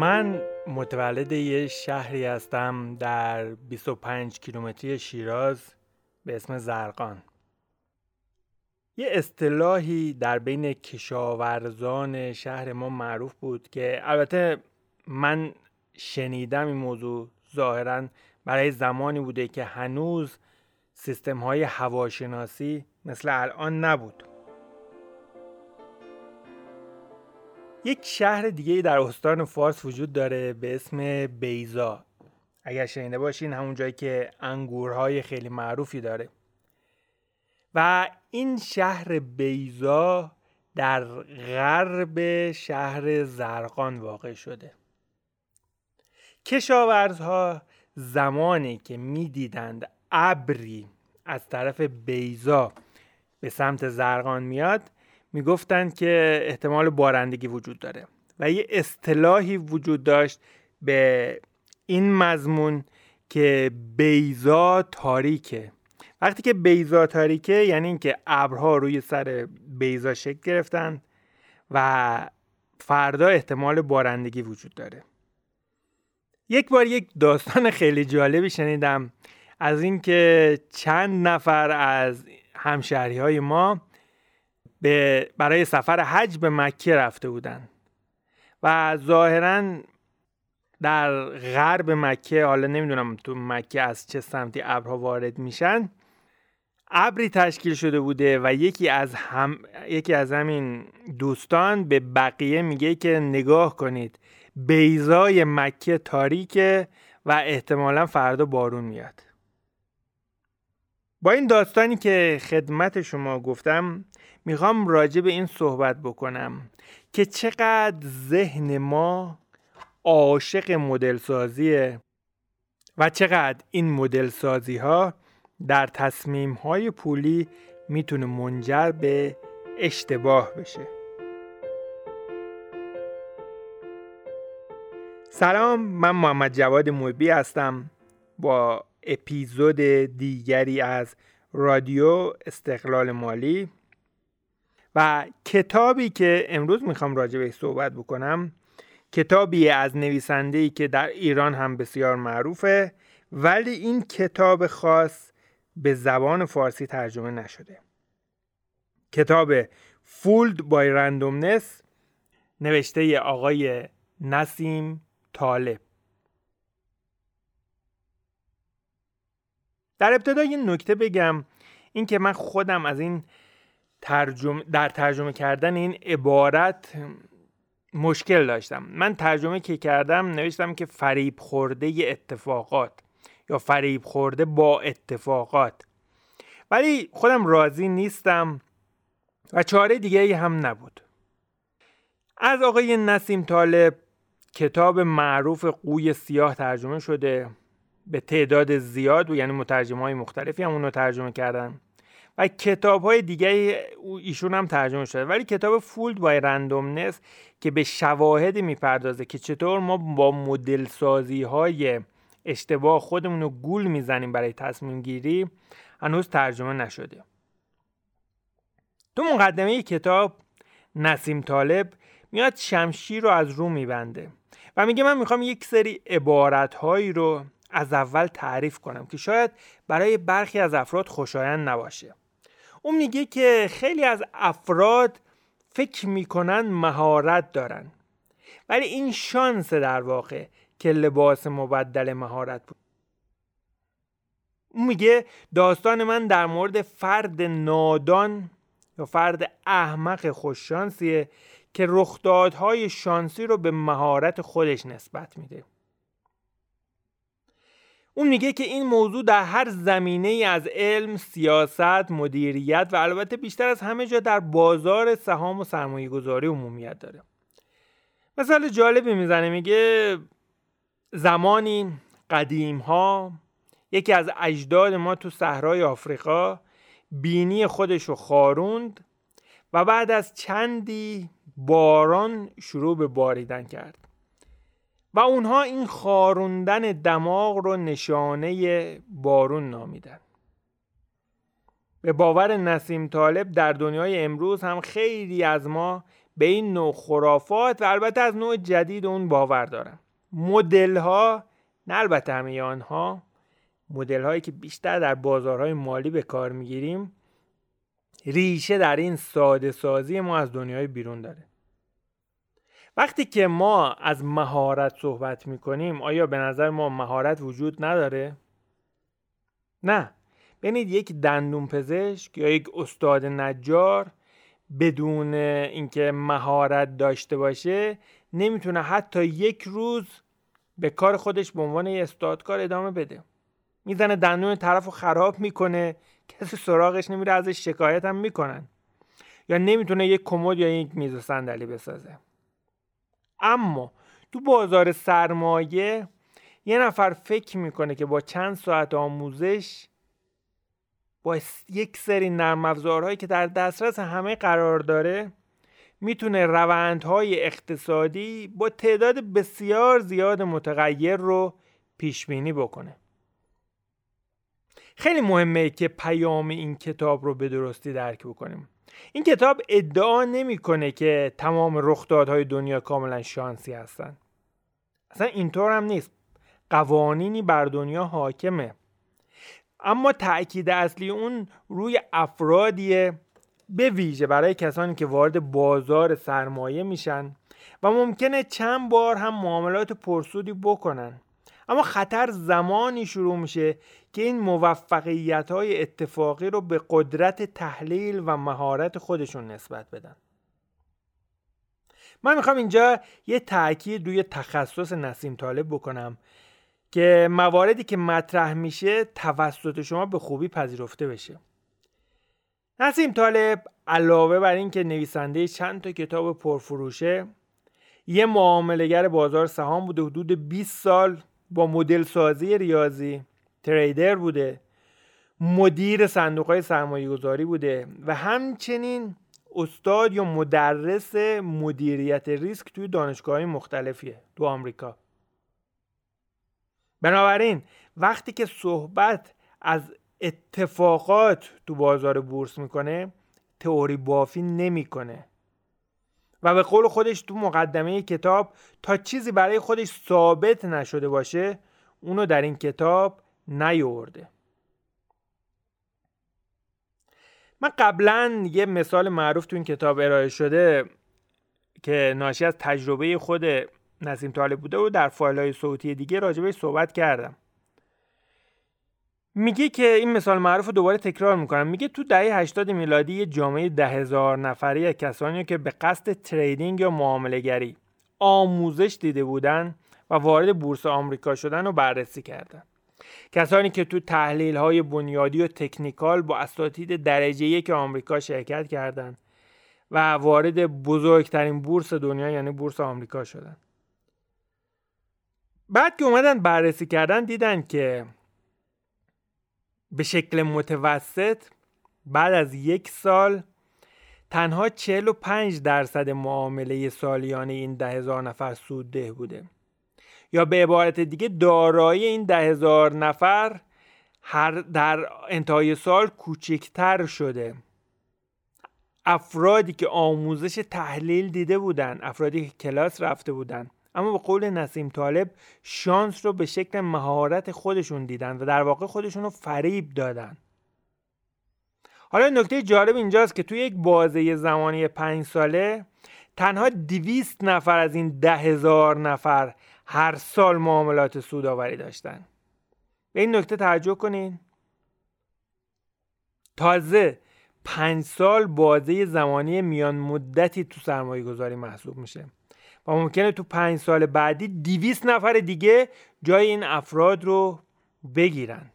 من متولد یه شهری هستم در 25 کیلومتری شیراز به اسم زرقان. یه اصطلاحی در بین کشاورزان شهر ما معروف بود که البته من شنیدم این موضوع ظاهرا برای زمانی بوده که هنوز سیستم های هواشناسی مثل الان نبود. یک شهر دیگه در استان فارس وجود داره به اسم بیزا اگر شنیده باشین همون جایی که انگورهای خیلی معروفی داره. و این شهر بیزا در غرب شهر زرقان واقع شده. کشاورزها زمانی که می‌دیدند ابری از طرف بیزا به سمت زرقان میاد می‌گفتند که احتمال بارندگی وجود داره و یه اصطلاحی وجود داشت به این مضمون که بیزا تاریکه. وقتی که بیزا تاریکه یعنی اینکه ابرها روی سر بیزا شکل گرفتن و فردا احتمال بارندگی وجود داره. یک بار یک داستان خیلی جالبی شنیدم از اینکه چند نفر از همشهری های ما به برای سفر حج به مکه رفته بودن. و ظاهرا در غرب مکه حالا نمی‌دونم تو مکه از چه سمتی ابرها وارد میشن ابری تشکیل شده بوده و یکی از هم یکی از همین دوستان به بقیه میگه که نگاه کنید بیزای مکه تاریکه و احتمالا فردا بارون میاد. با این داستانی که خدمت شما گفتم می‌خوام راجع به این صحبت بکنم که چقدر ذهن ما عاشق مدل سازیه و چقدر این مدل سازی ها در تصمیم های پولی می‌تونه منجر به اشتباه بشه. سلام من محمد جواد موبی هستم. با اپیزود دیگری از رادیو استقلال مالی و کتابی که امروز می‌خوام راجع بهش صحبت بکنم کتابی از نویسنده‌ای که در ایران هم بسیار معروفه ولی این کتاب خاص به زبان فارسی ترجمه نشده. کتاب فولد بای رندومنس نوشته آقای نسیم طالب. در ابتدا یه نکته بگم این که من خودم از این ترجمه در ترجمه کردن این عبارت مشکل داشتم. من ترجمه که کردم نوشتم که فریب خورده اتفاقات یا فریب خورده با اتفاقات. ولی خودم راضی نیستم و چاره دیگه هم نبود. از آقای نسیم طالب کتاب معروف قوی سیاه ترجمه شده. به تعداد زیاد و یعنی مترجم های مختلفی هم اونو ترجمه کردن. و کتاب های دیگه ایشون هم ترجمه شده. ولی کتاب فولد بای رندومنس که به شواهد می‌پردازه که چطور ما با مدل سازی های اشتباه خودمون رو گول می‌زنیم برای تصمیم گیری هنوز ترجمه نشده. تو مقدمه کتاب نسیم طالب میاد شمشیر رو از رو میبنده و میگه من می‌خوام یک سری عبارت هایی رو از اول تعریف کنم که شاید برای برخی از افراد خوشایند نباشه. اون میگه که خیلی از افراد فکر می‌کنن مهارت دارن ولی این شانس در واقع که لباس مبدل مهارت بود. اون میگه داستان من در مورد فرد نادان یا فرد احمق خوششانسیه که رخدادهای شانسی رو به مهارت خودش نسبت میده. اون میگه که این موضوع در هر زمینه ای از علم، سیاست، مدیریت و البته بیشتر از همه جا در بازار سهام و سرمایه گذاری عمومیت داره. مثال جالبی می‌زنه میگه زمانی قدیم ها یکی از اجداد ما تو صحرای آفریقا بینی خودش رو خاروند و بعد از چندی باران شروع به باریدن کرد. و اونها این خاروندن دماغ رو نشانه بارون نامیدن. به باور نسیم طالب در دنیای امروز هم خیلی از ما به این نوع خرافات و البته از نوع جدید اون باور دارم مدل ها نه البته همه آنها مدل هایی که بیشتر در بازارهای مالی به کار می‌گیریم ریشه در این ساده سازی ما از دنیای بیرون داره. وقتی که ما از مهارت صحبت می‌کنیم آیا به نظر ما مهارت وجود نداره؟ نه. ببینید یک دندون پزشک یا یک استاد نجار بدون اینکه مهارت داشته باشه نمی‌تونه حتی یک روز به کار خودش به عنوان یه استادکار ادامه بده. می‌زنه دندون طرف رو خراب می‌کنه کسی سراغش نمیره ازش شکایت هم می‌کنن. یا نمی‌تونه یک کمد یا یک میز و صندلی بسازه. اما تو بازار سرمایه یه نفر فکر می‌کنه که با چند ساعت آموزش با یک سری نرم افزارهایی که در دسترس همه قرار داره می‌تونه روندهای اقتصادی با تعداد بسیار زیاد متغیر رو پیش بینی بکنه. خیلی مهمه که پیام این کتاب رو به درستی درک بکنیم. این کتاب ادعا نمی‌کنه که تمام رخدادهای دنیا کاملا شانسی هستن. اصلا اینطور هم نیست. قوانینی بر دنیا حاکمه. اما تاکید اصلی اون روی افرادیه به ویژه برای کسانی که وارد بازار سرمایه میشن و ممکنه چند بار هم معاملات پرسودی بکنن. اما خطر زمانی شروع میشه که این موفقیت های اتفاقی رو به قدرت تحلیل و مهارت خودشون نسبت بدن. من می‌خوام اینجا یه تاکید روی تخصص نسیم طالب بکنم که مواردی که مطرح میشه توسط شما به خوبی پذیرفته بشه. نسیم طالب علاوه بر اینکه نویسنده چند تا کتاب پرفروشه یه معاملگر بازار سهام بوده حدود 20 سال با مدل سازی ریاضی تریدر بوده مدیر صندوق های سرمایه گذاری بوده و همچنین استاد یا مدرس مدیریت ریسک توی دانشگاه های مختلفیه تو آمریکا. بنابراین وقتی که صحبت از اتفاقات تو بازار بورس می‌کنه تئوری بافی نمی‌کنه. و به قول خودش تو مقدمه کتاب تا چیزی برای خودش ثابت نشده باشه اونو در این کتاب نیورده. من قبلا یه مثال معروف تو این کتاب ارائه شده که ناشی از تجربه خود نسیم طالب بوده و در فایل های صوتی دیگه راجبه صحبت کردم. میگه که این مثال معروف رو دوباره تکرار می‌کنم. میگه تو دهه 80 میلادی یه جامعه ده هزار نفری کسانی که به قصد تریدینگ یا معامله گری آموزش دیده بودن و وارد بورس آمریکا شدن رو بررسی کردن. کسانی که تو تحلیل های بنیادی و تکنیکال با اساتید درجه یک آمریکا شرکت کردند و وارد بزرگترین بورس دنیا یعنی بورس آمریکا شدن. بعد که اومدن بررسی کردن دیدن که به شکل متوسط بعد از یک سال تنها 45 درصد معامله سالیانه این ده هزار نفر سودده بوده. یا به عبارت دیگه دارایی این ده هزار نفر هر در انتهای سال کوچکتر شده. افرادی که آموزش تحلیل دیده بودن افرادی که کلاس رفته بودن اما به قول نسیم طالب شانس رو به شکل مهارت خودشون دیدن و در واقع خودشون رو فریب دادن. حالا نکته جالب اینجاست که توی یک بازه زمانی پنج ساله تنها دویست نفر از این ده هزار نفر هر سال معاملات سوداوری داشتن. به این نکته توجه کنین. تازه پنج سال بازه زمانی میان مدتی تو سرمایه گذاری محسوب میشه. و ممکنه تو پنج سال بعدی دیویست نفر دیگه جای این افراد رو بگیرن.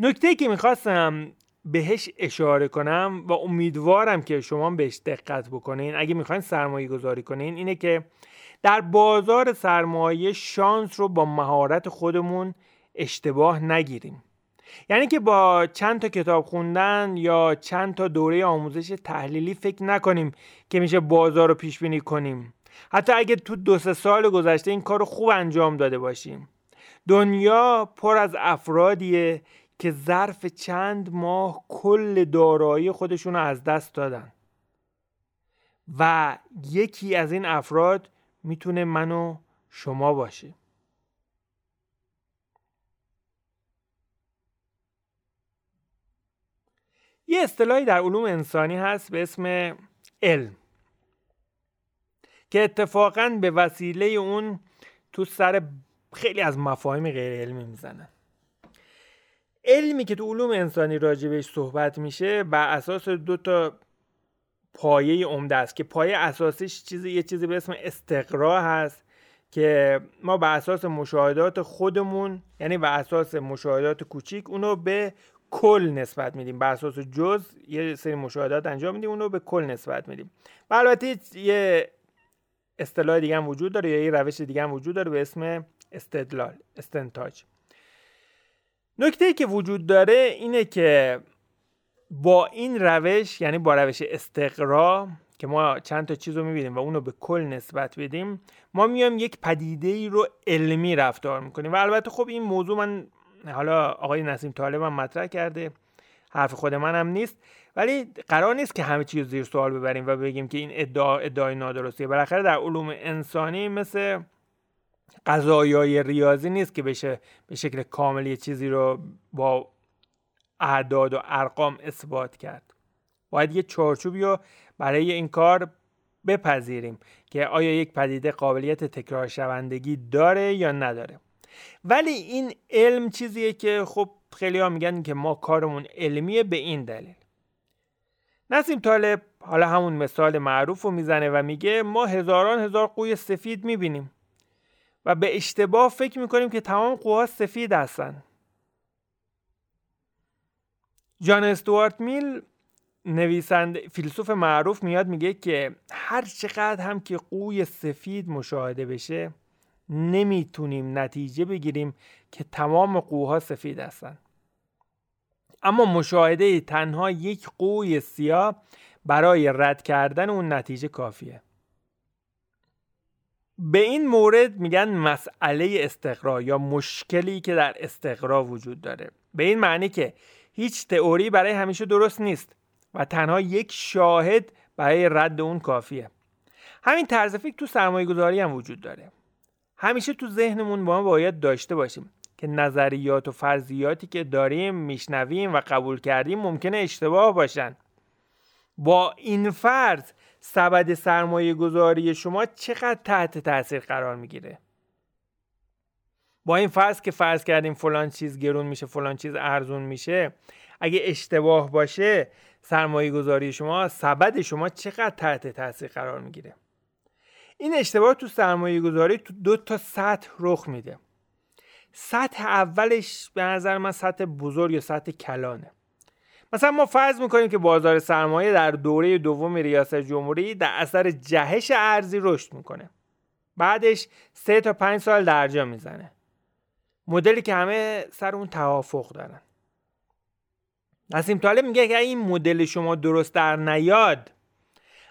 نکته که می‌خواستم بهش اشاره کنم و امیدوارم که شما بهش دقت بکنین اگه می‌خواین سرمایه گذاری کنین اینه که در بازار سرمایه شانس رو با مهارت خودمون اشتباه نگیریم. یعنی که با چند تا کتاب خوندن یا چند تا دوره آموزش تحلیلی فکر نکنیم که میشه بازار رو پیش بینی کنیم. حتی اگه تو دو سه سال گذشته این کار رو خوب انجام داده باشیم. دنیا پر از افرادیه که ظرف چند ماه کل دارایی خودشون از دست دادن. و یکی از این افراد می‌تونه من و شما باشه یه اصطلاحی در علوم انسانی هست به اسم علم که اتفاقا به وسیله اون تو سر خیلی از مفاهیم غیر علمی می‌زنن علمی که تو علوم انسانی راجبش صحبت میشه بر اساس دو تا پایه عمده است که پایه اساسیش چیزی یه چیزی به اسم استقرا هست که ما بر اساس مشاهدات خودمون یعنی بر اساس مشاهدات کوچیک اونو به کل نسبت میدیم. بر اساس جز یه سری مشاهدات انجام میدیم اونو به کل نسبت میدیم. و البته یه اصطلاح دیگه هم وجود داره یا یه روش دیگه هم وجود داره به اسم استدلال استنتاج. نکته ای که وجود داره اینه که با این روش یعنی با روش استقرا که ما چند تا چیز رو می‌بینیم و اونو به کل نسبت بدیم ما میایم یک پدیده ای رو علمی رفتار می‌کنیم. و البته خب این موضوع من حالا آقای نسیم طالب هم مطرح کرده. حرف خود هم نیست. ولی قرار نیست که همه چیز زیر سوال ببریم و بگیم که این ادعا ادعای نادرستیه بالاخره در علوم انسانی مثل قضایای ریاضی نیست که بشه به شکل کامل یه چیزی رو با اعداد و ارقام اثبات کرد. باید یه چارچوبی رو برای این کار بپذیریم که آیا یک پدیده قابلیت تکرار شوندگی داره یا نداره. ولی این علم چیزیه که خب خیلی ها میگن که ما کارمون علمیه به این دلیل. نسیم طالب حالا همون مثال معروف رو می‌زنه و میگه ما هزاران هزار قوی سفید می‌بینیم و به اشتباه فکر می‌کنیم که تمام قوها سفید هستن. جان استوارت میل نویسنده فیلسوف معروف میاد میگه که هر چقدر هم که قوی سفید مشاهده بشه نمی‌تونیم نتیجه بگیریم که تمام قوها سفید هستند اما مشاهده تنها یک قوی سیاه برای رد کردن اون نتیجه کافیه. به این مورد میگن مسئله استقرا یا مشکلی که در استقرا وجود داره. به این معنی که هیچ تئوری برای همیشه درست نیست و تنها یک شاهد برای رد اون کافیه. همین طرز فکر تو سرمایه گذاری هم وجود داره. همیشه تو ذهنمون با ما باید داشته باشیم که نظریات و فرضیاتی که داریم میشنویم و قبول کردیم ممکنه اشتباه باشن. با این فرض سبد سرمایه گذاری شما چقدر تحت تاثیر قرار می‌گیره؟ با این فرض که فرض کردیم فلان چیز گرون میشه فلان چیز ارزون میشه اگه اشتباه باشه سرمایه گذاری شما سبد شما چقدر تحت تاثیر قرار می‌گیره؟ این اشتباه تو سرمایه گذاری تو دو تا سطح رخ میده. سطح اولش به نظر من سطح بزرگ یا سطح کلانه. مثلا ما فرض می‌کنیم که بازار سرمایه در دوره دوم ریاست جمهوری در اثر جهش ارزی رشد می‌کنه. بعدش سه تا پنج سال درجا می‌زنه. مدلی که همه سر اون توافق دارن. نسیم طالب میگه که این مدل شما درست در نیاد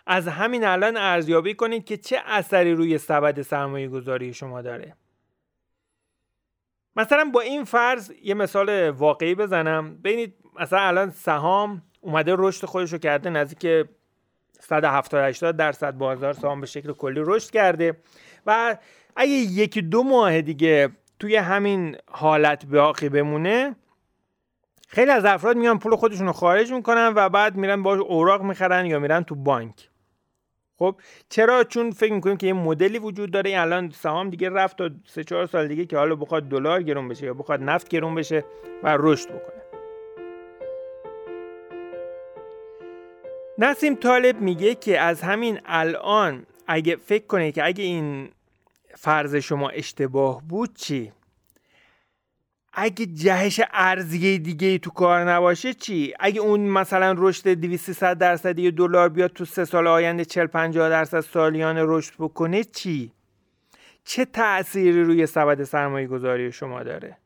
از همین الان ارزیابی کنید که چه اثری روی سبد سرمایه گذاری شما داره. مثلا با این فرض یه مثال واقعی بزنم. ببینید مثلا الان سهام اومده رشد خودش رو کرده نزدیک 170 80 درصد بازار سهام به شکل کلی رشد کرده و اگه یکی دو ماه دیگه توی همین حالت باقی بمونه خیلی از افراد میان پول خودشون رو خارج می‌کنن و بعد میرن باش اوراق می‌خرن یا میرن تو بانک. خب چرا؟ چون فکر می‌کنیم که یه مدلی وجود داره. الان سهام دیگه رفت تا سه چهار سال دیگه که حالا بخواد دلار گرون بشه یا بخواد نفت گرون بشه و رشد بکنه. نسیم طالب میگه که از همین الان اگه فکر کنه که اگه این فرض شما اشتباه بود چی؟ اگه جهش ارزی دیگه تو کار نباشه چی؟ اگه اون مثلا رشد 200 درصدی دلار بیاد تو سه سال آینده 40 50 درصد سالیانه رشد بکنه چی؟ چه تأثیری روی سبد سرمایه گذاری شما داره؟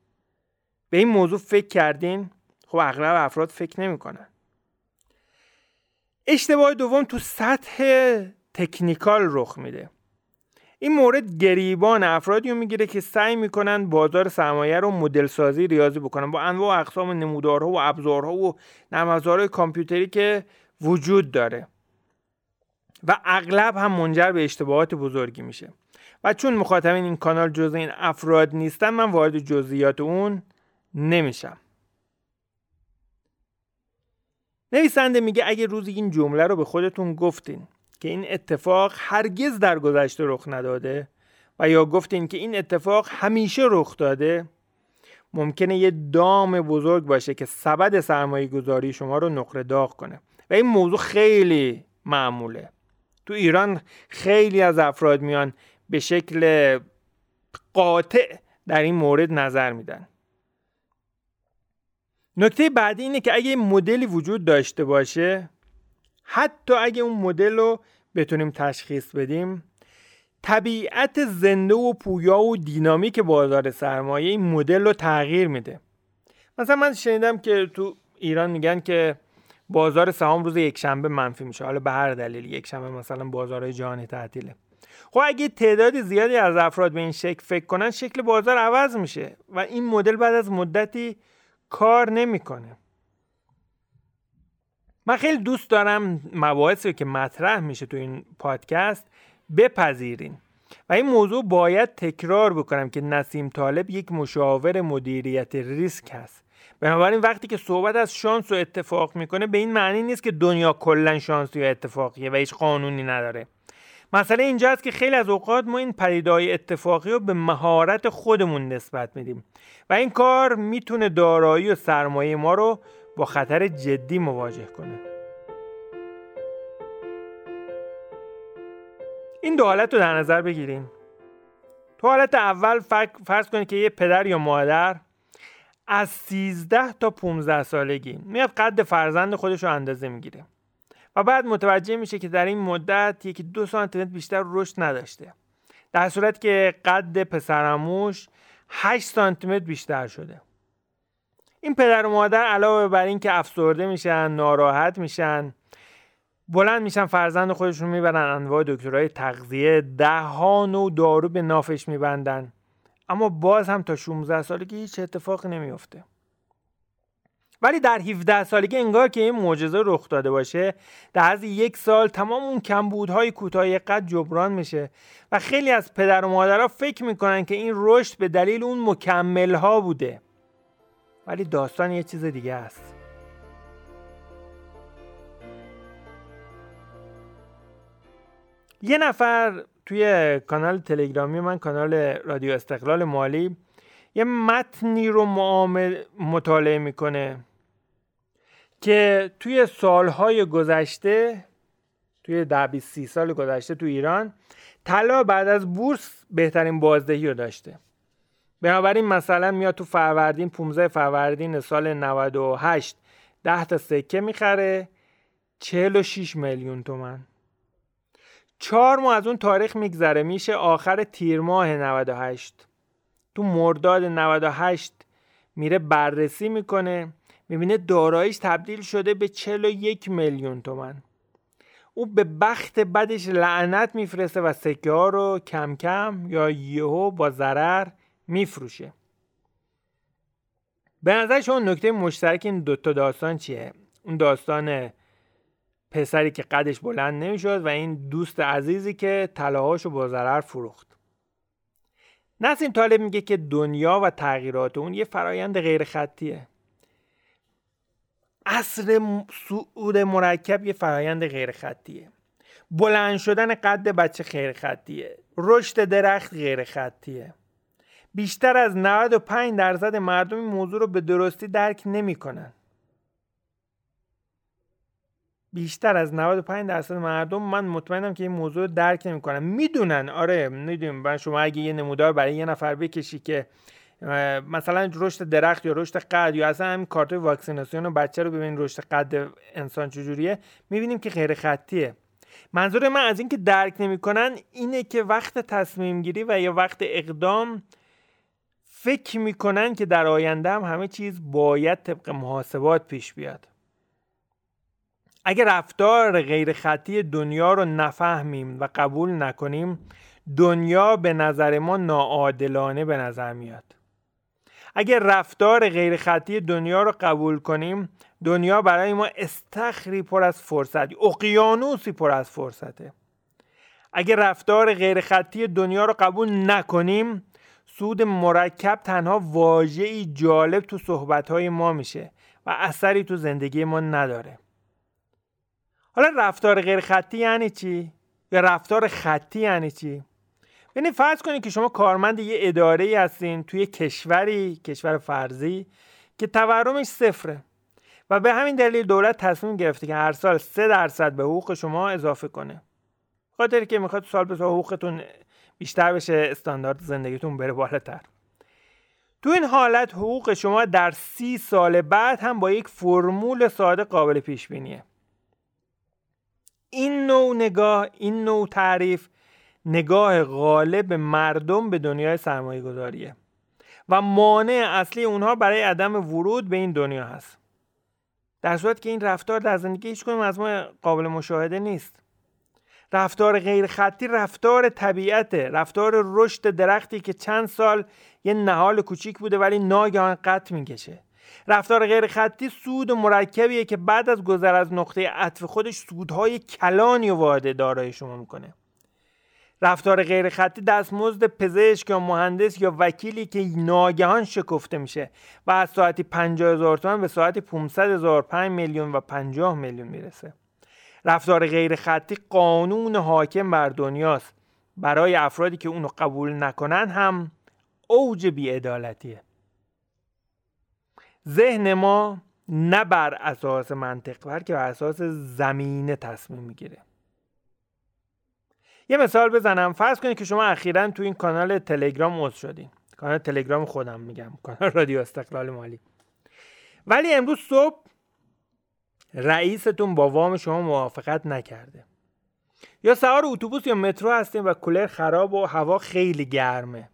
به این موضوع فکر کردین؟ خب اغلب افراد فکر نمی‌کنن. اشتباه دوم تو سطح تکنیکال رخ میده. این مورد گریبان افرادی رو می‌گیره که سعی می‌کنن بازار سرمایه رو مدل سازی ریاضی بکنن. با انواع اقسام نمودارها و ابزارها و نرم کامپیوتری که وجود داره. و اغلب هم منجر به اشتباهات بزرگی میشه. و چون مخاطبین این کانال جز این افراد نیستن من وارد جزئیات اون نمیشم. نویسنده میگه اگه روزی این جمله رو به خودتون گفتین که این اتفاق هرگز در گذشته رخ نداده و یا گفتین که این اتفاق همیشه رخ داده ممکنه یه دام بزرگ باشه که سبد سرمایه گذاری شما رو نقره داغ کنه. و این موضوع خیلی معموله. تو ایران خیلی از افراد میان به شکل قاطع در این مورد نظر میدن. نکته بعدی اینه که اگه مدلی وجود داشته باشه حتی اگه اون مدل رو بتونیم تشخیص بدیم طبیعت زنده و پویا و دینامیک بازار سرمایه این مدل رو تغییر میده. مثلا من شنیدم که تو ایران میگن که بازار سهام روز یک شنبه منفی میشه. حالا به هر دلیل یک شنبه مثلا بازارهای جهانی تعطیله. خب اگه تعداد زیادی از افراد به این شکل فکر کنن شکل بازار عوض میشه و این مدل بعد از مدتی کار نمی‌کنه. من خیلی دوست دارم مباحثی که مطرح میشه تو این پادکست بپذیرین. و این موضوع باید تکرار بکنم که نسیم طالب یک مشاور مدیریت ریسک هست. بنابراین وقتی که صحبت از شانس و اتفاق می‌کنه به این معنی نیست که دنیا کلا شانسی یا اتفاقیه و هیچ قانونی نداره. مسئله اینجا است که خیلی از اوقات ما این پدیدهای اتفاقی رو به مهارت خودمون نسبت میدیم. و این کار می‌تونه دارایی و سرمایه ما رو با خطر جدی مواجه کنه. این دو حالت رو در نظر بگیریم تو حالت اول فرض کنید که یه پدر یا مادر از 13 تا 15 سالگی میاد قد فرزند خودش رو اندازه می‌گیره و بعد متوجه میشه که در این مدت یکی دو سانتیمتر بیشتر رشد نداشته. در صورت که قد پسرموش 8 سانتیمتر بیشتر شده. این پدر و مادر علاوه بر اینکه افسرده میشن ناراحت میشن بلند میشن فرزند خودشون می‌برن انواع دکترهای تغذیه ده ها نوع دارو به نافش میبندن. اما باز هم تا 16 سالگی هیچ اتفاقی نمیافته. ولی در 17 سالگی انگار که این معجزه رخ داده باشه در از یک سال تمام اون کمبودهای کوتاه قد جبران میشه و خیلی از پدر و مادرها فکر می‌کنن که این رشد به دلیل اون مکمل ها بوده. ولی داستان یه چیز دیگه است. یه نفر توی کانال تلگرامی من کانال رادیو استقلال مالی یه متنی رو مطالعه می‌کنه که توی سالهای گذشته توی ده سی سال گذشته تو ایران طلا بعد از بورس بهترین بازدهی رو داشته. بنابراین مثلا میاد تو فروردین 15 فروردین سال 98 ده تا سکه می‌خره 46 میلیون تومن چهار ماه از اون تاریخ میگذره میشه آخر تیر ماه 98 تو مرداد 98 میره بررسی می‌کنه می‌بینه داراییش تبدیل شده به 41 میلیون تومن او به بخت بدش لعنت میفرسته و سکه ها رو کم کم یا یهو با ضرر میفروشه. به نظر شما نکته مشترک این دوتا داستان چیه؟ اون داستان پسری که قدش بلند نمی‌شد و این دوست عزیزی که طلاهاشو با ضرر فروخت. نسیم طالب میگه که دنیا و تغییرات اون یه فرایند غیر خطیه اصر سعود مرکب یه فرایند غیر خطیه بلند شدن قد بچه غیر خطیه رشد درخت غیر خطیه بیشتر از 95 درصد مردم این موضوع رو به درستی درک نمی‌کنن. بیشتر از 95 درصد مردم من مطمئنم که این موضوع رو درک نمی‌کنن. می‌دونن آره می‌دونیم. من شما اگه یه نمودار برای یه نفر بکشی که مثلا رشد درخت یا رشد قد یا اصلا همین کارت واکسیناسیون و بچه رو ببینید رشد قد انسان چجوریه می‌بینیم که غیر خطیه. منظور من از اینکه درک نمی‌کنن اینه که وقت تصمیم گیری و یا وقت اقدام فکر می‌کنن که در آینده هم همه چیز باید طبق محاسبات پیش بیاد. اگر رفتار غیر خطی دنیا رو نفهمیم و قبول نکنیم دنیا به نظر ما ناعادلانه به نظر میاد. اگر رفتار غیر خطی دنیا رو قبول کنیم دنیا برای ما استخری پر از فرصت اقیانوسی پر از فرصته. اگه رفتار غیرخطی دنیا رو قبول نکنیم سود مرکب تنها واژه‌ای جالب تو صحبتهای ما میشه و اثری تو زندگی ما نداره حالا رفتار غیرخطی یعنی چی؟ یا رفتار خطی یعنی چی؟ ببینید فرض کنید که شما کارمند یه اداره هستین توی کشوری کشور فرضی که تورمش صفره و به همین دلیل دولت تصمیم گرفته که هر سال 3 درصد به حقوق شما اضافه کنه خاطر که می‌خواد سال به سال حقوقتون بیشتر بشه استاندارد زندگیتون بره بالاتر. تو این حالت حقوق شما در سی سال بعد هم با یک فرمول ساده قابل پیش بینیه این نوع نگاه این نوع تعریف نگاه غالب مردم به دنیای سرمایه گذاریه و مانع اصلی اونها برای عدم ورود به این دنیا هست. در صورت که این رفتار در زندگی هیچ کنیم از ما قابل مشاهده نیست. رفتار غیر خطی رفتار طبیعته. رفتار رشد درختی که چند سال یه نهال کوچیک بوده ولی ناگهان قطع می‌کشه. رفتار غیر خطی سود مرکبیه که بعد از گذر از نقطه عطف خودش سودهای کلانی وارد دارای شما می‌کنه. رفتار غیر خطی دستمزد پزشک یا مهندس یا وکیلی که ناگهان شکفته میشه و از ساعتی 50 هزار به ساعتی 500 هزار 5 میلیون و 50 میلیون می‌رسه. رفتار غیر خطی قانون حاکم بر دنیاست. برای افرادی که اونو قبول نکنن هم اوج بیعدالتیه. ذهن ما نه بر اساس منطق بلکه بر اساس زمینه تصمیم می‌گیره. یه مثال بزنم. فرض کنید که شما اخیرا تو این کانال تلگرام عضو شدین. کانال تلگرام خودم میگم. کانال رادیو استقلال مالی. ولی امروز صبح رئیستون با وام شما موافقت نکرده. یا سوار اتوبوس یا مترو هستین و کولر خراب و هوا خیلی گرمه.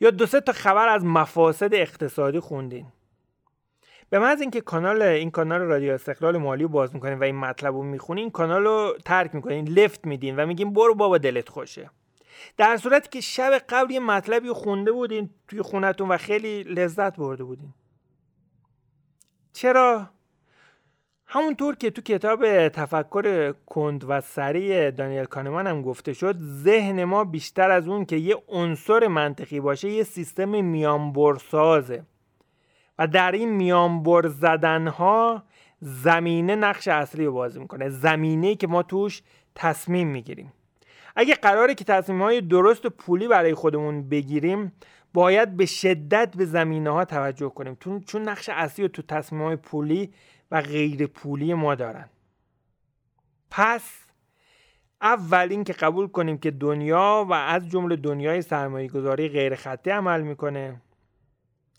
یا دو سه تا خبر از مفاسد اقتصادی خوندین. به محض اینکه کانال این کانال رادیو استقلال مالی رو باز می‌کنین و این مطلب رو می‌خونین کانال رو ترک می‌کنین لفت میدین و میگین برو بابا دلت خوشه. در صورتی که شب قبل یه مطلبی رو خونده بودین توی خونتون و خیلی لذت برده بودین. چرا؟ همونطور که تو کتاب تفکر کند و سریع دانیل کانمان هم گفته شد ذهن ما بیشتر از اون که یه عنصر منطقی باشه یه سیستم میانبرسازه. و در این میانبر زدن ها زمینه نقش اصلی رو بازی می‌کنه زمینه که ما توش تصمیم می‌گیریم. اگه قراره که تصمیم های درست و پولی برای خودمون بگیریم باید به شدت به زمینه ها توجه کنیم. چون نقش اصلی رو تو تصمیم های پولی و غیر پولی ما دارن. پس اول اینکه قبول کنیم که دنیا و از جمله دنیای سرمایه گذاری غیر خطی عمل می‌کنه.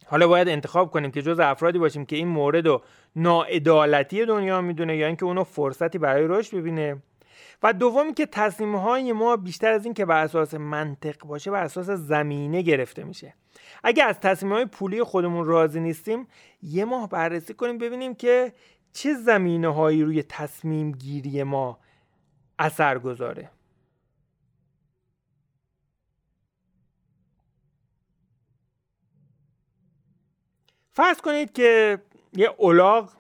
حالا باید انتخاب کنیم که جز افرادی باشیم که این مورد و ناعدالتی دنیا می‌دونه یا اینکه اونو فرصتی برای رشد ببینه. و دومی که تصمیم های ما بیشتر از این که بر اساس منطق باشه بر اساس زمینه گرفته میشه. اگه از تصمیم های پولی خودمون راضی نیستیم یه ماه بررسی کنیم ببینیم که چه زمینه هایی روی تصمیم گیری ما اثر گذاره. فرض کنید که یه اولاغ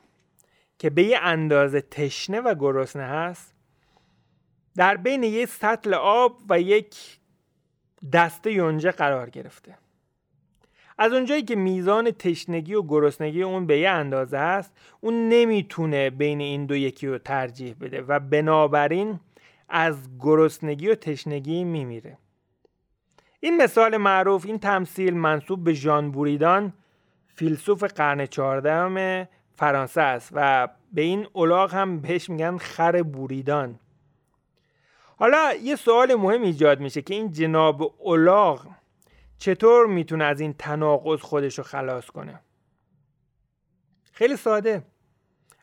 که به یه اندازه تشنه و گرسنه هست در بین یه سطل آب و یک دسته یونجه قرار گرفته. از اونجایی که میزان تشنگی و گرسنگی اون به یه اندازه است اون نمی‌تونه بین این دو یکی رو ترجیح بده و بنابراین از گرسنگی و تشنگی میمیره. این مثال معروف این تمثیل منصوب به ژان بوریدان فیلسوف قرن چهاردهم فرانسه است و به این اولاغ هم بهش میگن خر بوریدان. حالا یه سوال مهم ایجاد میشه که این جناب اولاغ چطور می‌تونه از این تناقض خودش رو خلاص کنه؟ خیلی ساده.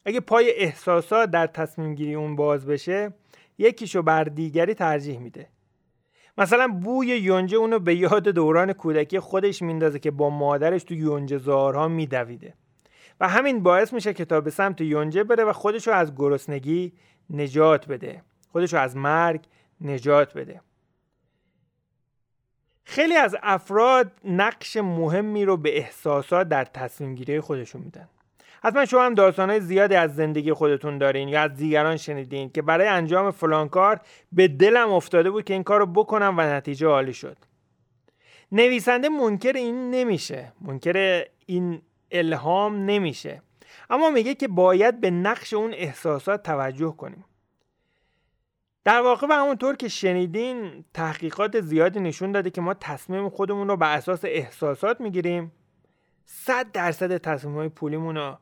اگه پای احساسات در تصمیم گیری اون باز بشه یکیشو بر دیگری ترجیح میده. مثلا بوی یونجه اونو به یاد دوران کودکی خودش میندازه که با مادرش تو یونجه زارها میدویده. و همین باعث میشه که تا به سمت یونجه بره و خودشو از گرسنگی نجات بده. خودشو از مرگ نجات بده. خیلی از افراد نقش مهمی رو به احساسات در تصمیم گیری خودشون میدن. حتما شما هم داستانهای زیادی از زندگی خودتون دارین یا از دیگران شنیدین که برای انجام فلان کار به دلم افتاده بود که این کار رو بکنم و نتیجه عالی شد. نویسنده منکر این نمیشه. منکر این الهام نمیشه. اما میگه که باید به نقش اون احساسات توجه کنیم. در واقع و همونطور که شنیدین تحقیقات زیادی نشون داده که ما تصمیم خودمون رو بر اساس احساسات می‌گیریم. صد درصد تصمیم های پولیمون رو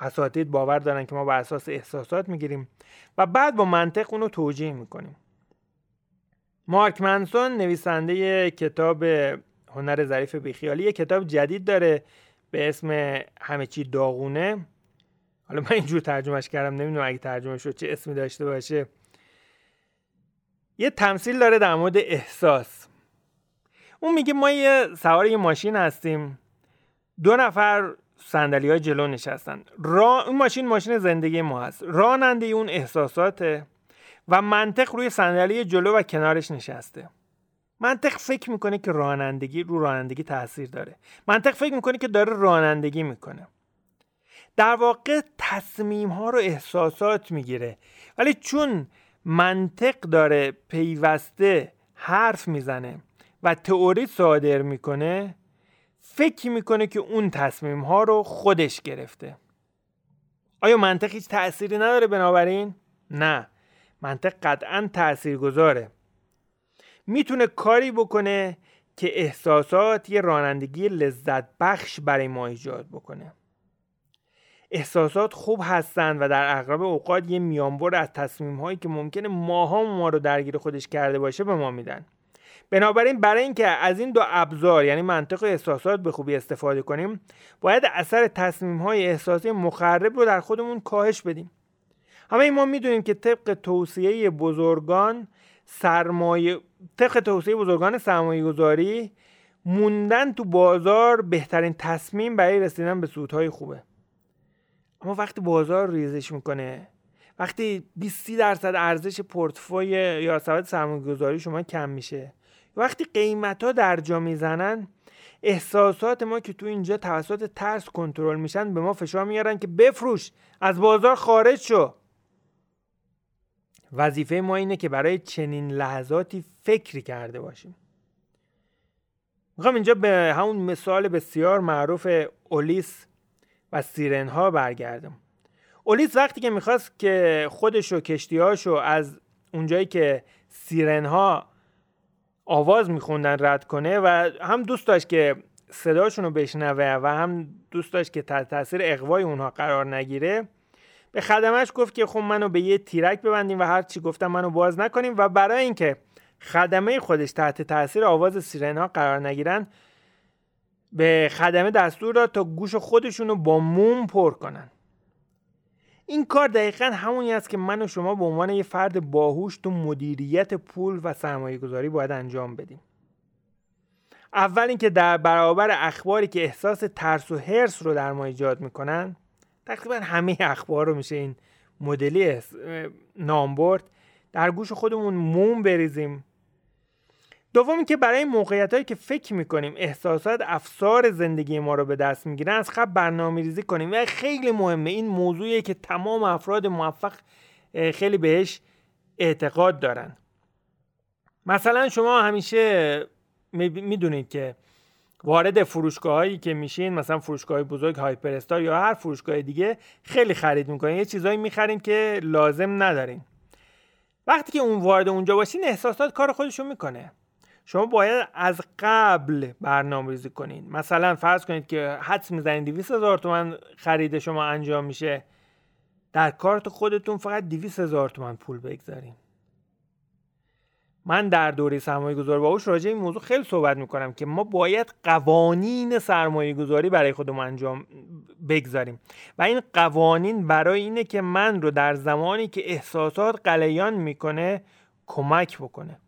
اساتید باور دارن که ما بر اساس احساسات می‌گیریم و بعد با منطق اون رو توجیه می‌کنیم. مارک منسون نویسنده کتاب هنر ظریف بیخیالی یه کتاب جدید داره به اسم همه چی داغونه. حالا من اینجور ترجمهش کردم نمی‌دونم اگه ترجمه شد چه اسمی داشته باشه. یه تمثیل داره در مورد احساس. اون میگه ما یه سوار یه ماشین هستیم. دو نفر صندلی های جلو نشستن. را اون ماشین ماشین زندگی ما هست. راننده اون احساساته و منطق روی صندلی جلو و کنارش نشسته. منطق فکر می‌کنه که رانندگی رو رانندگی تاثیر داره. منطق فکر می‌کنه که داره رانندگی می‌کنه. در واقع تصمیم ها رو احساسات می‌گیره. ولی چون منطق داره پیوسته حرف می‌زنه و تئوری صادر می‌کنه فکر می‌کنه که اون تصمیم ها رو خودش گرفته. آیا منطق هیچ تأثیری نداره بنابراین؟ نه. منطق قطعا تأثیر گذاره می‌تونه کاری بکنه که احساسات یه رانندگی لذت بخش برای ما ایجاد بکنه. احساسات خوب هستند و در اغلب اوقات یه میانبر از تصمیم هایی که ممکنه ماها ما رو درگیر خودش کرده باشه به ما میدن. بنابراین برای اینکه از این دو ابزار یعنی منطق و احساسات به خوبی استفاده کنیم باید اثر تصمیم های احساسی مخرب رو در خودمون کاهش بدیم. همه ما می‌دونیم که طبق توصیه بزرگان سرمایه طبق توصیه بزرگان سرمایه گذاری موندن تو بازار بهترین تصمیم برای رسیدن به سودهای خوبه. اما وقتی بازار ریزش می‌کنه وقتی 20 درصد ارزش پورتفوی یا سبد سرمایه گذاری شما کم میشه. وقتی قیمت ها در جا می‌زنن احساسات ما که تو اینجا توسط ترس کنترل میشن به ما فشار میارن که بفروش از بازار خارج شو. وظیفه ما اینه که برای چنین لحظاتی فکری کرده باشیم. می‌خوام اینجا به همون مثال بسیار معروف اولیس و سیرن ها برگردم. اولیس وقتی که می‌خواست که خودش و کشتیهاشو از اونجایی که سیرن ها آواز میخوندن رد کنه و هم دوست داشت که صداشون رو بشنوه و هم دوست داشت که تحت تاثیر اقوای اونها قرار نگیره به خدمش گفت که خب منو به یه تیرک ببندیم و هر چی گفتم منو باز نکنیم و برای اینکه خدمه خودش تحت تاثیر آواز سیرن ها قرار نگیرن به خدمه دستور داد تا گوش خودشون رو با موم پر کنن. این کار دقیقا همونی است که من و شما به عنوان یه فرد باهوش تو مدیریت پول و سرمایه گذاری باید انجام بدیم. اول اینکه در برابر اخباری که احساس ترس و حرس رو در ما ایجاد می‌کنن تقریبا همه اخبار رو میشه این مدلی نام برد در گوش خودمون موم بریزیم. دوم که برای موقعیت هایی که فکر می‌کنیم احساسات افسار زندگی ما رو به دست می‌گیرن از قبل برنامه ریزی کنیم. و خیلی مهمه این موضوعیه که تمام افراد موفق خیلی بهش اعتقاد دارن. مثلا شما همیشه می‌دونید که وارد فروشگاه هایی که میشین مثلا فروشگاه بزرگ هایپر استار یا هر فروشگاه دیگه خیلی خرید می‌کنین. یه چیزایی می‌خرین که لازم ندارین. وقتی که اون وارد اونجا باشین احساسات کار خودشو می‌کنه. شما باید از قبل برنامه ریزی کنین. مثلا فرض کنید که حدس می‌زنید 200 هزار تومن خرید شما انجام میشه. در کارت خودتون فقط 200 هزار تومن پول بگذارین. من در دوره سرمایه گذاری باهوش راجع این موضوع خیلی صحبت می‌کنم که ما باید قوانین سرمایه گذاری برای خودمون انجام بگذاریم. و این قوانین برای اینه که من رو در زمانی که احساسات قلیان می‌کنه کمک بکنه.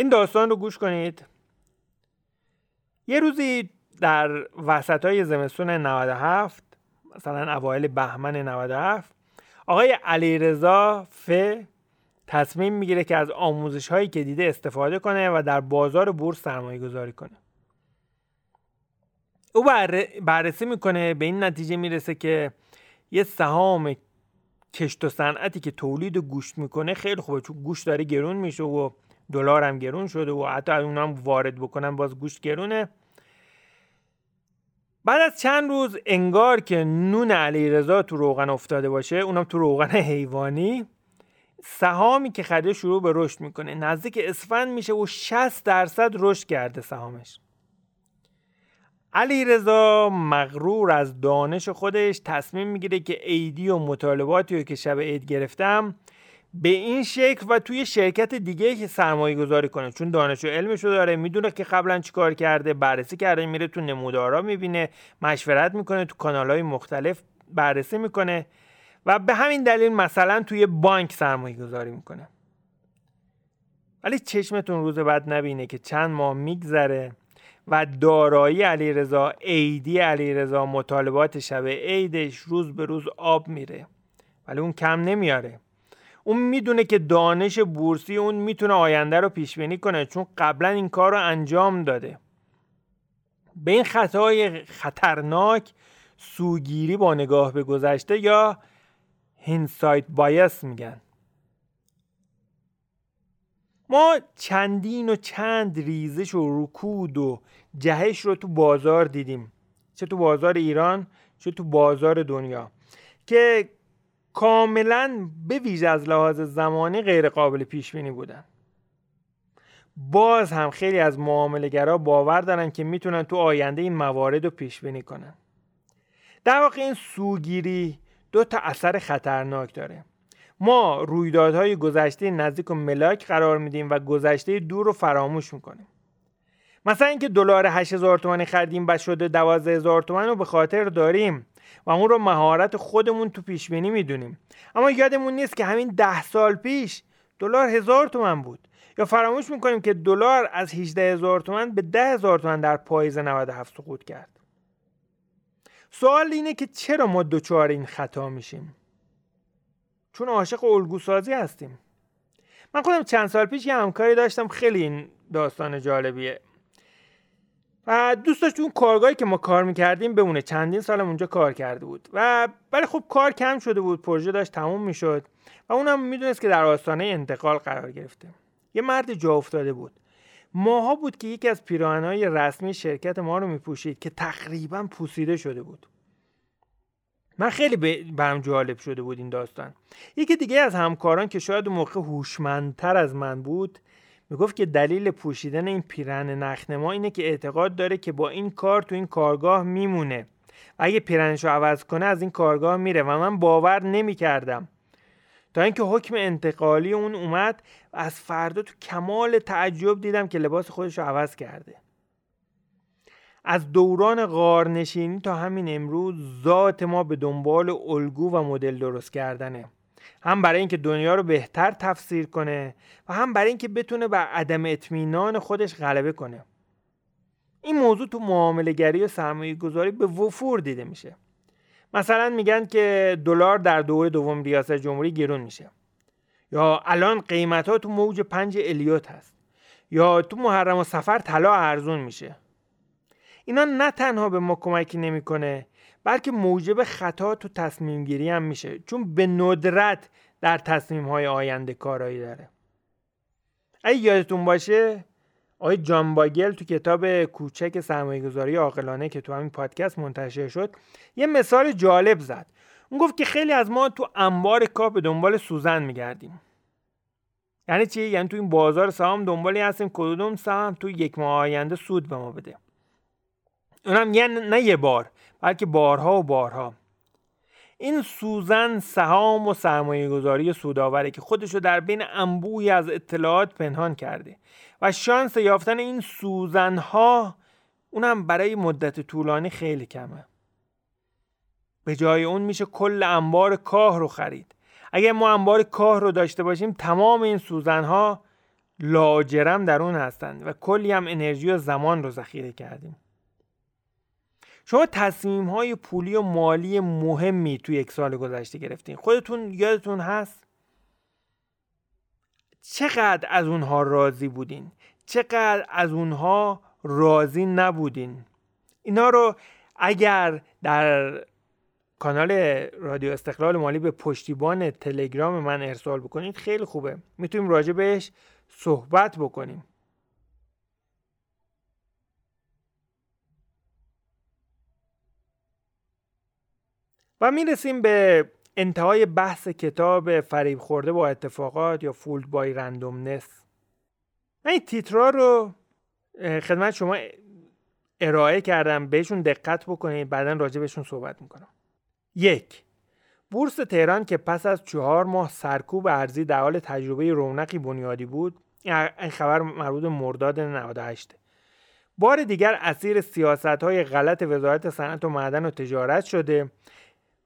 این داستان رو گوش کنید. یه روزی در وسط های زمستون 97 مثلا اوایل بهمن 97 آقای علیرضا ف تصمیم می‌گیره که از آموزش هایی که دیده استفاده کنه و در بازار بورس سرمایه گذاری کنه. او بررسی می‌کنه به این نتیجه می‌رسه که یه سهام کشت و صنعتی که تولید گوشت می‌کنه خیلی خوبه چون گوشت داره گرون میشه و دلار هم گرون شده و حتی اون هم وارد بکنن باز گوشت گرونه. بعد از چند روز انگار که نون علیرضا تو روغن افتاده باشه اونم تو روغن حیوانی سهامی که خریده شروع به رشد می‌کنه. نزدیک اسفند میشه و 60 درصد رشد کرده سهامش. علی رضا مغرور از دانش خودش تصمیم می‌گیره که ایدی و مطالباتی رو که شب عید گرفتم به این شکل و توی شرکت دیگه که سرمایه گذاری کنه. چون دانش و علمشو داره می‌دونه که قبلا چیکار کرده بررسی کرده میره تو نمودارا می‌بینه مشورت می‌کنه تو کانال های مختلف بررسی می‌کنه و به همین دلیل مثلا توی بانک سرمایه گذاری می‌کنه. ولی چشمتون روز بعد نبینه که چند ماه میگذره و دارایی علیرضا عیدی علیرضا مطالبات شب عیدش روز به روز آب میره. ولی اون کم نمیاره اون می‌دونه که دانش بورسی اون می‌تونه آینده رو پیش بینی کنه چون قبلا این کار رو انجام داده. به این خطای خطرناک سوگیری با نگاه به گذشته یا هینسایت بایس میگن. ما چندین و چند ریزش و رکود و جهش رو تو بازار دیدیم. چه تو بازار ایران چه تو بازار دنیا. که کاملا به ویژه از لحاظ زمانی غیر قابل پیش بینی بودن. باز هم خیلی از معاملهگرا باور دارن که می‌تونن تو آینده این موارد رو پیش بینی کنن. در واقع این سوگیری دو تا اثر خطرناک داره. ما رویدادهای گذشته نزدیک و ملاک قرار میدیم و گذشته دور رو فراموش می‌کنیم. مثلا اینکه دلار 8000 تومانی خریدیم و شده 12000 تومن رو به خاطر داریم و اون رو مهارت خودمون تو پیش بینی می‌دونیم. اما یادمون نیست که همین ده سال پیش دلار هزار تومن بود. یا فراموش می‌کنیم که دلار از 18 هزار تومن به ده هزار تومن در پاییز 97 سقوط کرد. سوال اینه که چرا ما دچار این خطا میشیم؟ چون عاشق الگو سازی هستیم. من خودم چند سال پیش یه همکاری داشتم. خیلی این داستان جالبیه. و دوست داشت اون کارگاهی که ما کار می‌کردیم بمونه. چندین سالم اونجا کار کرده بود. و ولی خب کار کم شده بود. پروژه داشت تموم می‌شد. و اونم می‌دونست که در آستانه انتقال قرار گرفته. یه مرد جا افتاده بود. ماها بود که یکی از پیراهنهای رسمی شرکت ما رو میپوشید که تقریبا پوسیده شده بود. من خیلی برام جالب شده بود این داستان. یکی دیگه از همکاران که شاید موقع هوشمندتر از من بود می‌گفت که دلیل پوشیدن این پیرن نخنما اینه که اعتقاد داره که با این کار تو این کارگاه میمونه. اگه پیرنشو عوض کنه از این کارگاه میره و من باور نمی‌کردم. تا اینکه حکم انتقالی اون اومد و از فردا تو کمال تعجب دیدم که لباس خودش رو عوض کرده. از دوران غارنشینی تا همین امروز ذات ما به دنبال الگو و مدل درست کردنه. هم برای اینکه دنیا رو بهتر تفسیر کنه و هم برای اینکه بتونه بر عدم اطمینان خودش غلبه کنه. این موضوع تو معامله گری و سرمایه گذاری به وفور دیده میشه. مثلا میگن که دلار در دور دوم ریاست جمهوری گرون میشه. یا الان قیمت ها تو موج پنج الیوت هست. یا تو محرم و سفر طلا ارزون میشه. اینا نه تنها به ما کمکی نمی‌کنه بلکه موجب خطا تو تصمیم گیری هم میشه. چون به ندرت در تصمیم های آینده کارایی داره. اگه یادتون باشه آقای جان باگل تو کتاب کوچک سرمایه گذاری عاقلانه که تو همین پادکست منتشر شد یه مثال جالب زد. اون گفت که خیلی از ما تو انبار کاپ دنبال سوزن میگردیم. یعنی چی؟ یعنی تو این بازار سهام دنبالی هستیم کدوم سهام تو یک ماه آینده سود به ما بده. اونم یعنی نه یه بار. بلکه بارها و بارها. این سوزن سهام و سرمایه گذاری سوداوره که خودشو در بین انبوی از اطلاعات پنهان کرده و شانس یافتن این سوزنها اونم برای مدت طولانی خیلی کمه. به جای اون میشه کل انبار کاه رو خرید. اگر ما انبار کاه رو داشته باشیم تمام این سوزنها لاجرم در اون هستند و کلی هم انرژی و زمان رو ذخیره کردیم. شما تصمیم های پولی و مالی مهمی توی یک سال گذشته گرفتین. خودتون یادتون هست؟ چقدر از اونها راضی بودین؟ چقدر از اونها راضی نبودین؟ اینا رو اگر در کانال رادیو استقلال مالی به پشتیبان تلگرام من ارسال بکنید خیلی خوبه. می‌تونیم راجع بهش صحبت بکنیم. و می‌رسیم به انتهای بحث کتاب فریب خورده با اتفاقات یا فولد بای رندومنس من این تیترا رو خدمت شما ارائه کردم بهشون دقت بکنید بعدا راجع بهشون صحبت می‌کنم. یک بورس تهران که پس از چهار ماه سرکوب ارزی در حال تجربه رونقی بنیادی بود این خبر مربوط مرداد 98 بار دیگر اسیر سیاست های غلط وزارت صنعت و معدن و تجارت شده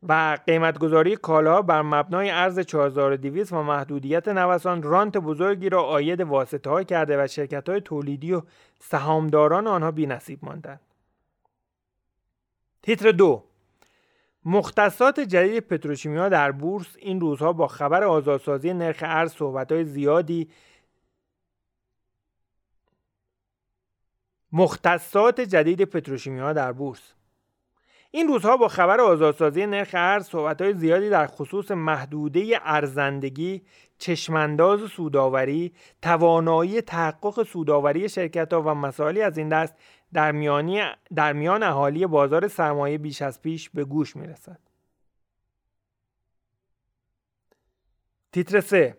و قیمتگذاری کالا بر مبنای ارز 4200 و محدودیت نوسان رانت بزرگی را آید واسطه کرده و شرکت های تولیدی و سهامداران آنها بی نصیب ماندند. تیتر دو مختصات جدید پتروشیمیا در بورس این روزها با خبر آزادسازی نرخ ارز صحبت زیادی مختصات جدید پتروشیمیا در بورس این روزها با خبر آزادسازی نرخ ارز صحبتهای زیادی در خصوص محدوده ارزندگی چشمانداز سوداوری توانایی تحقق سوداوری شرکت ها و مسائلی از این دست در, میانی در میان اهالی بازار سرمایه بیش از پیش به گوش می رسد. تیتر 3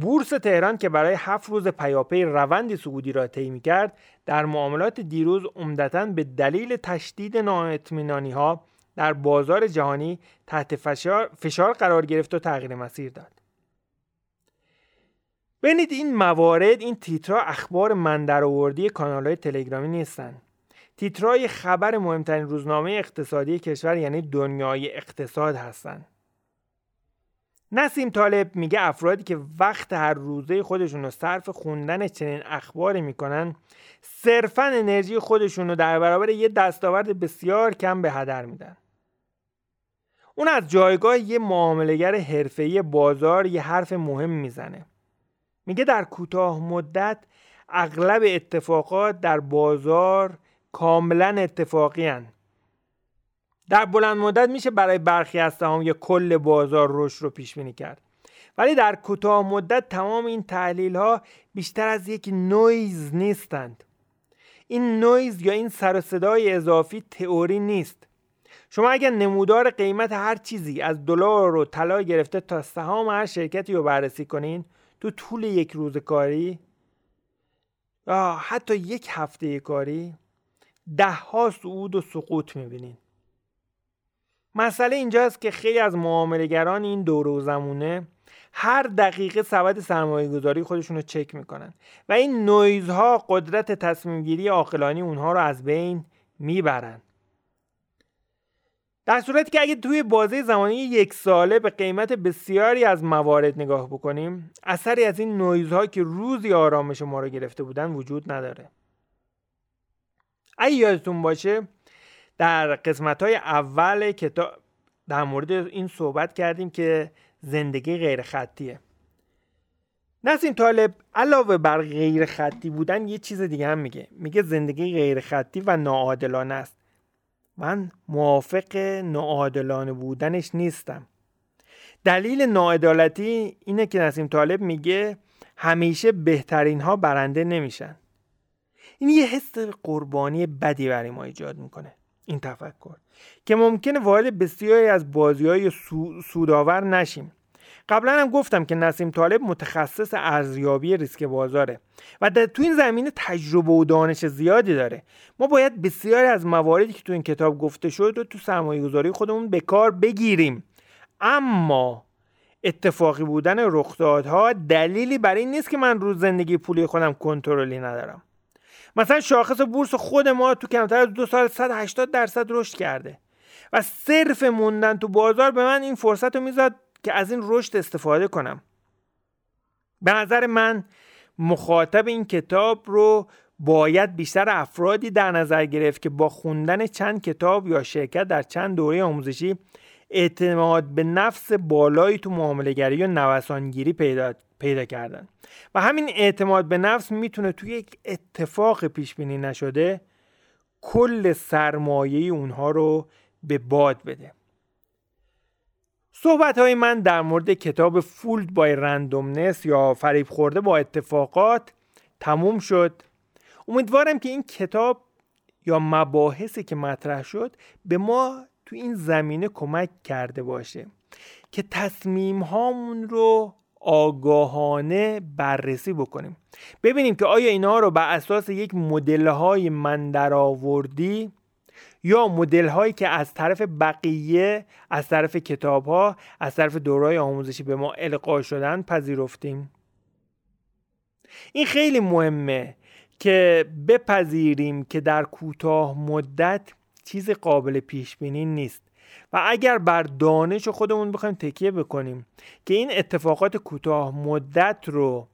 بورس تهران که برای هفت روز پیاپی روندی سعودی را طی کرد در معاملات دیروز عمدتا به دلیل تشدید نااطمینانی ها در بازار جهانی تحت فشار, فشار قرار گرفت و تغییر مسیر داد. ببینید این موارد این تیترا اخبار من آوردی کانال های تلگرامی نیستند تیترای خبر مهمترین روزنامه اقتصادی کشور یعنی دنیای اقتصاد هستند نسیم طالب میگه افرادی که وقت هر روزه خودشون رو صرف خوندن چنین اخباری می‌کنن صرفا انرژی خودشون رو در برابر یه دستاورد بسیار کم به هدر میدن اون از جایگاه یه معاملگر حرفه‌ای بازار یه حرف مهم می‌زنه میگه در کوتاه مدت اغلب اتفاقات در بازار کاملا اتفاقی هن. در بلند مدت میشه برای برخی از سهام یا کل بازار رشد رو پیش بینی کرد. ولی در کوتاه مدت تمام این تحلیل ها بیشتر از یک نویز نیستند. این نویز یا این سر صدای اضافی تئوری نیست. شما اگر نمودار قیمت هر چیزی از دلار و طلا گرفته تا سهام هر شرکتی رو بررسی کنین تو طول یک روز کاری یا حتی یک هفته کاری ده ها صعود و سقوط می‌بینین. مسئله اینجاست که خیلی از معاملهگران این دور و زمونه هر دقیقه سبد سرمایه گذاری خودشون رو چک می‌کنن و این نویزها قدرت تصمیم گیری عاقلانی اونها رو از بین می‌برن. در صورتی که اگه توی بازه زمانی یک ساله به قیمت بسیاری از موارد نگاه بکنیم اثری از این نویزها که روزی آرامش ما رو گرفته بودن وجود نداره. اگه یادتون باشه در قسمت های اول کتاب در مورد این صحبت کردیم که زندگی غیر خطیه نسیم طالب علاوه بر غیر خطی بودن یه چیز دیگه هم میگه. میگه زندگی غیر خطی و ناعادلانه است. من موافق ناعادلانه بودنش نیستم. دلیل ناعدالتی اینه که نسیم طالب میگه همیشه بهترین ها برنده نمیشن. این یه حس قربانی بدی برای ما ایجاد می‌کنه. این تفکر که ممکنه وارد بسیاری از بازی های سودآور نشیم. قبلا هم گفتم که نسیم طالب متخصص ارزیابی ریسک بازاره و در تو این زمینه تجربه و دانش زیادی داره. ما باید بسیاری از مواردی که تو این کتاب گفته شد رو تو سرمایه گذاری خودمون به کار بگیریم. اما اتفاقی بودن رخدادها دلیلی برای این نیست که من روز زندگی پولی خودم کنترلی ندارم. مثلا شاخص بورس خود ما تو کمتر از دو سال 180 درصد رشد کرده. و صرف موندن تو بازار به من این فرصت رو می‌زد که از این رشد استفاده کنم. به نظر من مخاطب این کتاب رو باید بیشتر افرادی در نظر گرفت که با خوندن چند کتاب یا شرکت در چند دوره آموزشی اعتماد به نفس بالایی تو معاملهگری و نوسانگیری پیدا پیدا کردن. و همین اعتماد به نفس می‌تونه توی یک اتفاق پیش بینی نشده کل سرمایه اونها رو به باد بده. صحبت های من در مورد کتاب فولد بای رندومنس یا فریب خورده با اتفاقات تموم شد. امیدوارم که این کتاب یا مباحثی که مطرح شد به ما تو این زمینه کمک کرده باشه که تصمیم هامون رو آگاهانه بررسی بکنیم. ببینیم که آیا اینا رو بر اساس یک مدل های من آوردی یا مدل هایی که از طرف بقیه از طرف کتاب ها از طرف دورای آموزشی به ما القا شدن پذیرفتیم؟ این خیلی مهمه که بپذیریم که در کوتاه مدت چیز قابل پیش بینی نیست. و اگر بر دانش خودمون بخوایم تکیه بکنیم که این اتفاقات کوتاه مدت رو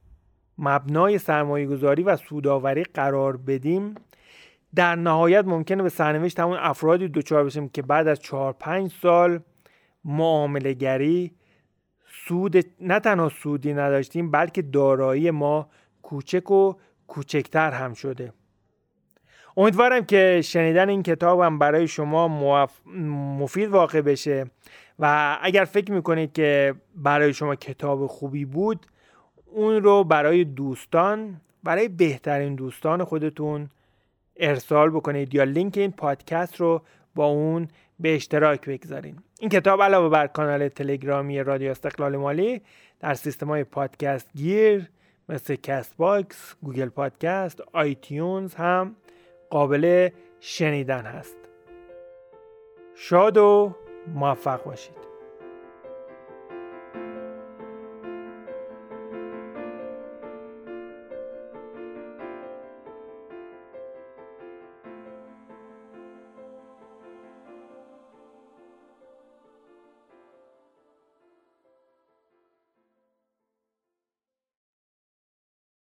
مبنای سرمایه گذاری و سوداوری قرار بدیم در نهایت ممکنه به سرنوشت همون افرادی دچار بشیم که بعد از 4 5 سال معامله گری سود نه تنها سودی نداشتیم بلکه دارایی ما کوچک و کوچکتر هم شده. امیدوارم که شنیدن این کتابم برای شما مفید واقع بشه و اگر فکر می‌کنید که برای شما کتاب خوبی بود اون رو برای دوستان برای بهترین دوستان خودتون ارسال بکنید یا لینک این پادکست رو با اون به اشتراک بگذارین. این کتاب علاوه بر کانال تلگرامی رادیو استقلال مالی در سیستم های پادکست گیر مثل Castbox، Google Podcast، iTunes هم قابل شنیدن هست. شاد و موفق باشید.